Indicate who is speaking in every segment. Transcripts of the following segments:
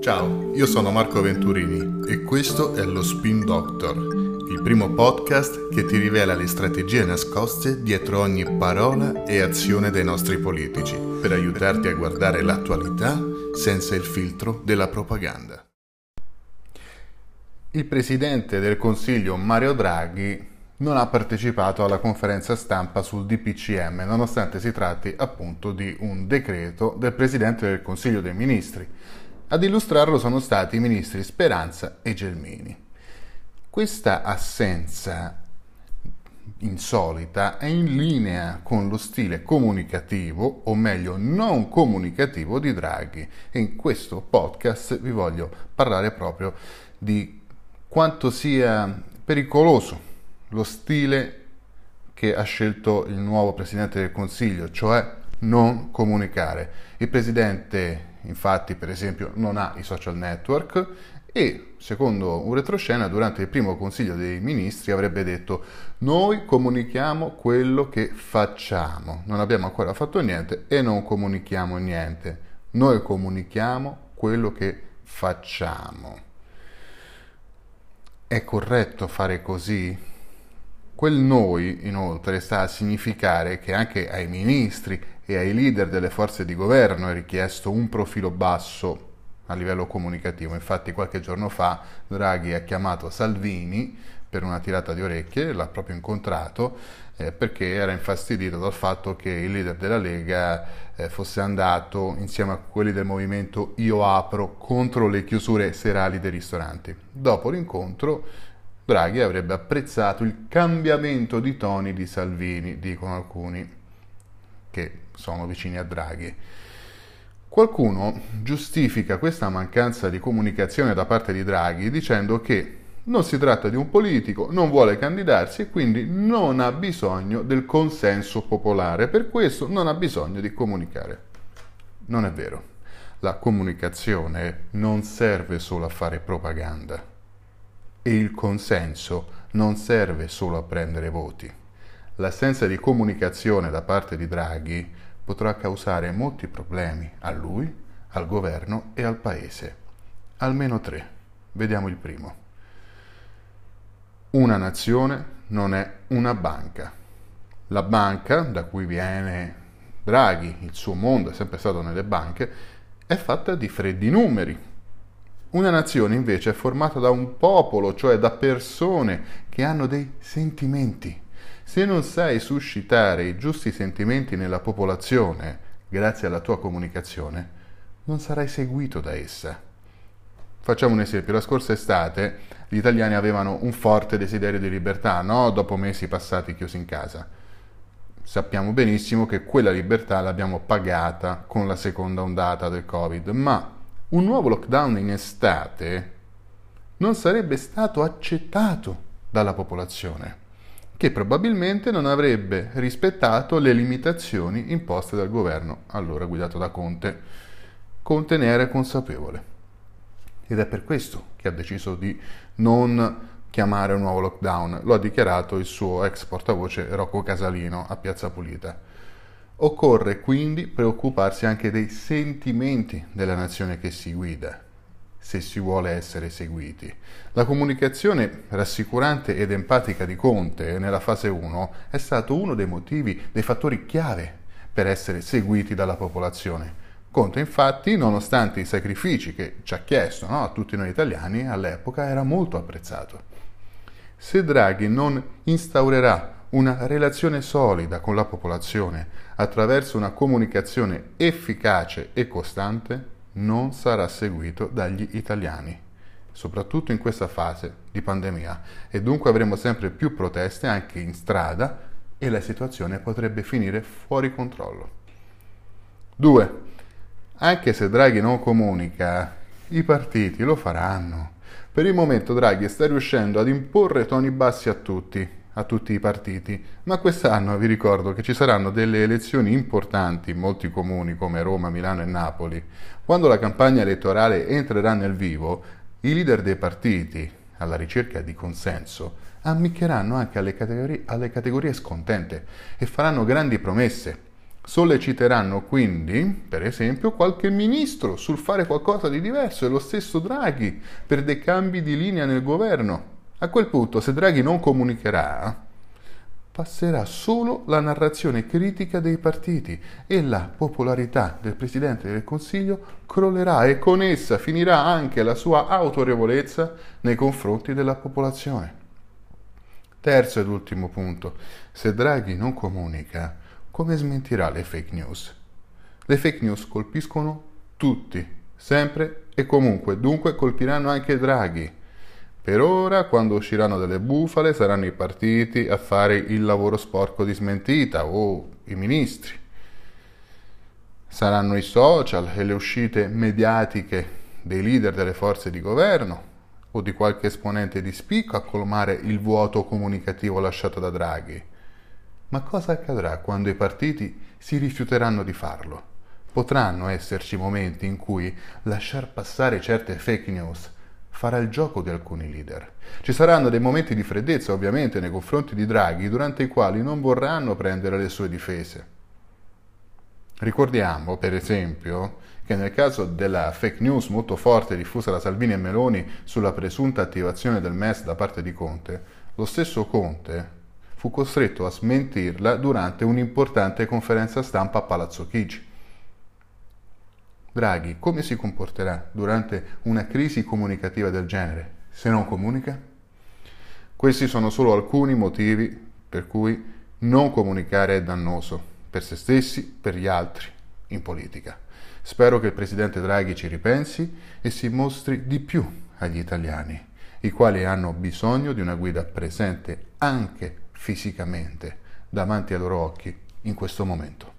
Speaker 1: Ciao, io sono Marco Venturini e questo è lo Spin Doctor, il primo podcast che ti rivela le strategie nascoste dietro ogni parola e azione dei nostri politici, per aiutarti a guardare l'attualità senza il filtro della propaganda. Il presidente del Consiglio Mario Draghi non ha partecipato alla conferenza stampa sul DPCM, nonostante si tratti appunto di un decreto del Presidente del Consiglio dei Ministri. Ad illustrarlo sono stati i ministri Speranza e Gelmini. Questa assenza insolita è in linea con lo stile comunicativo, o meglio non comunicativo di Draghi e in questo podcast vi voglio parlare proprio di quanto sia pericoloso lo stile che ha scelto il nuovo Presidente del Consiglio, cioè non comunicare. Il Presidente infatti per esempio non ha i social network e secondo un retroscena durante il primo Consiglio dei Ministri avrebbe detto noi comunichiamo quello che facciamo, non abbiamo ancora fatto niente e non comunichiamo niente, noi comunichiamo quello che facciamo. È corretto fare così? Quel noi, inoltre, sta a significare che anche ai ministri e ai leader delle forze di governo è richiesto un profilo basso a livello comunicativo. Infatti qualche giorno fa Draghi ha chiamato Salvini per una tirata di orecchie, l'ha proprio incontrato eh, perché era infastidito dal fatto che il leader della Lega eh, fosse andato insieme a quelli del movimento Io Apro contro le chiusure serali dei ristoranti. Dopo l'incontro Draghi avrebbe apprezzato il cambiamento di toni di Salvini, dicono alcuni che sono vicini a Draghi. Qualcuno giustifica questa mancanza di comunicazione da parte di Draghi dicendo che non si tratta di un politico, non vuole candidarsi e quindi non ha bisogno del consenso popolare, per questo non ha bisogno di comunicare. Non è vero. La comunicazione non serve solo a fare propaganda e il consenso non serve solo a prendere voti. L'assenza di comunicazione da parte di Draghi potrà causare molti problemi a lui, al governo e al paese. Almeno tre. Vediamo il primo. Una nazione non è una banca. La banca, da cui viene Draghi, il suo mondo è sempre stato nelle banche, è fatta di freddi numeri. Una nazione invece è formata da un popolo, cioè da persone che hanno dei sentimenti. Se non sai suscitare i giusti sentimenti nella popolazione, grazie alla tua comunicazione, non sarai seguito da essa. Facciamo un esempio, la scorsa estate gli italiani avevano un forte desiderio di libertà, no? Dopo mesi passati chiusi in casa. Sappiamo benissimo che quella libertà l'abbiamo pagata con la seconda ondata del Covid, ma un nuovo lockdown in estate non sarebbe stato accettato dalla popolazione, che probabilmente non avrebbe rispettato le limitazioni imposte dal governo, allora guidato da Conte. Conte ne era consapevole ed è per questo che ha deciso di non chiamare un nuovo lockdown. Lo ha dichiarato il suo ex portavoce Rocco Casalino a Piazza Pulita. Occorre quindi preoccuparsi anche dei sentimenti della nazione che si guida, se si vuole essere seguiti. La comunicazione rassicurante ed empatica di Conte nella fase 1 è stato uno dei motivi, dei fattori chiave per essere seguiti dalla popolazione. Conte infatti, nonostante i sacrifici che ci ha chiesto no, a tutti noi italiani, all'epoca era molto apprezzato. Se Draghi non instaurerà una relazione solida con la popolazione attraverso una comunicazione efficace e costante, non sarà seguito dagli italiani, soprattutto in questa fase di pandemia, e dunque avremo sempre più proteste anche in strada e la situazione potrebbe finire fuori controllo. 2. Anche se Draghi non comunica, i partiti lo faranno. Per il momento Draghi sta riuscendo ad imporre toni bassi a tutti, a tutti i partiti, ma quest'anno vi ricordo che ci saranno delle elezioni importanti in molti comuni come Roma, Milano e Napoli. Quando la campagna elettorale entrerà nel vivo, i leader dei partiti, alla ricerca di consenso, ammiccheranno anche alle categorie, alle categorie scontente e faranno grandi promesse Solleciteranno quindi, per esempio, qualche ministro sul fare qualcosa di diverso e lo stesso Draghi per dei cambi di linea nel governo. A quel punto, se Draghi non comunicherà, passerà solo la narrazione critica dei partiti e la popolarità del Presidente del Consiglio crollerà e con essa finirà anche la sua autorevolezza nei confronti della popolazione. Terzo ed ultimo punto, se Draghi non comunica, come smentirà le fake news? Le fake news colpiscono tutti, sempre e comunque, dunque colpiranno anche Draghi. Per ora, quando usciranno delle bufale, saranno i partiti a fare il lavoro sporco di smentita o i ministri. Saranno i social e le uscite mediatiche dei leader delle forze di governo o di qualche esponente di spicco a colmare il vuoto comunicativo lasciato da Draghi. Ma cosa accadrà quando i partiti si rifiuteranno di farlo? Potranno esserci momenti in cui lasciar passare certe fake news farà il gioco di alcuni leader. Ci saranno dei momenti di freddezza ovviamente nei confronti di Draghi durante i quali non vorranno prendere le sue difese. Ricordiamo, per esempio, che nel caso della fake news molto forte diffusa da Salvini e Meloni sulla presunta attivazione del MES da parte di Conte, lo stesso Conte fu costretto a smentirla durante un'importante conferenza stampa a Palazzo Chigi. Draghi come si comporterà durante una crisi comunicativa del genere se non comunica? Questi sono solo alcuni motivi per cui non comunicare è dannoso per se stessi, per gli altri, in politica. Spero che il Presidente Draghi ci ripensi e si mostri di più agli italiani, i quali hanno bisogno di una guida presente anche fisicamente davanti ai loro occhi in questo momento.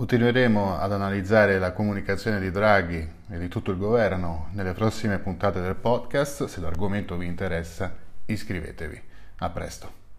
Speaker 1: Continueremo ad analizzare la comunicazione di Draghi e di tutto il governo nelle prossime puntate del podcast. Se l'argomento vi interessa, iscrivetevi. A presto.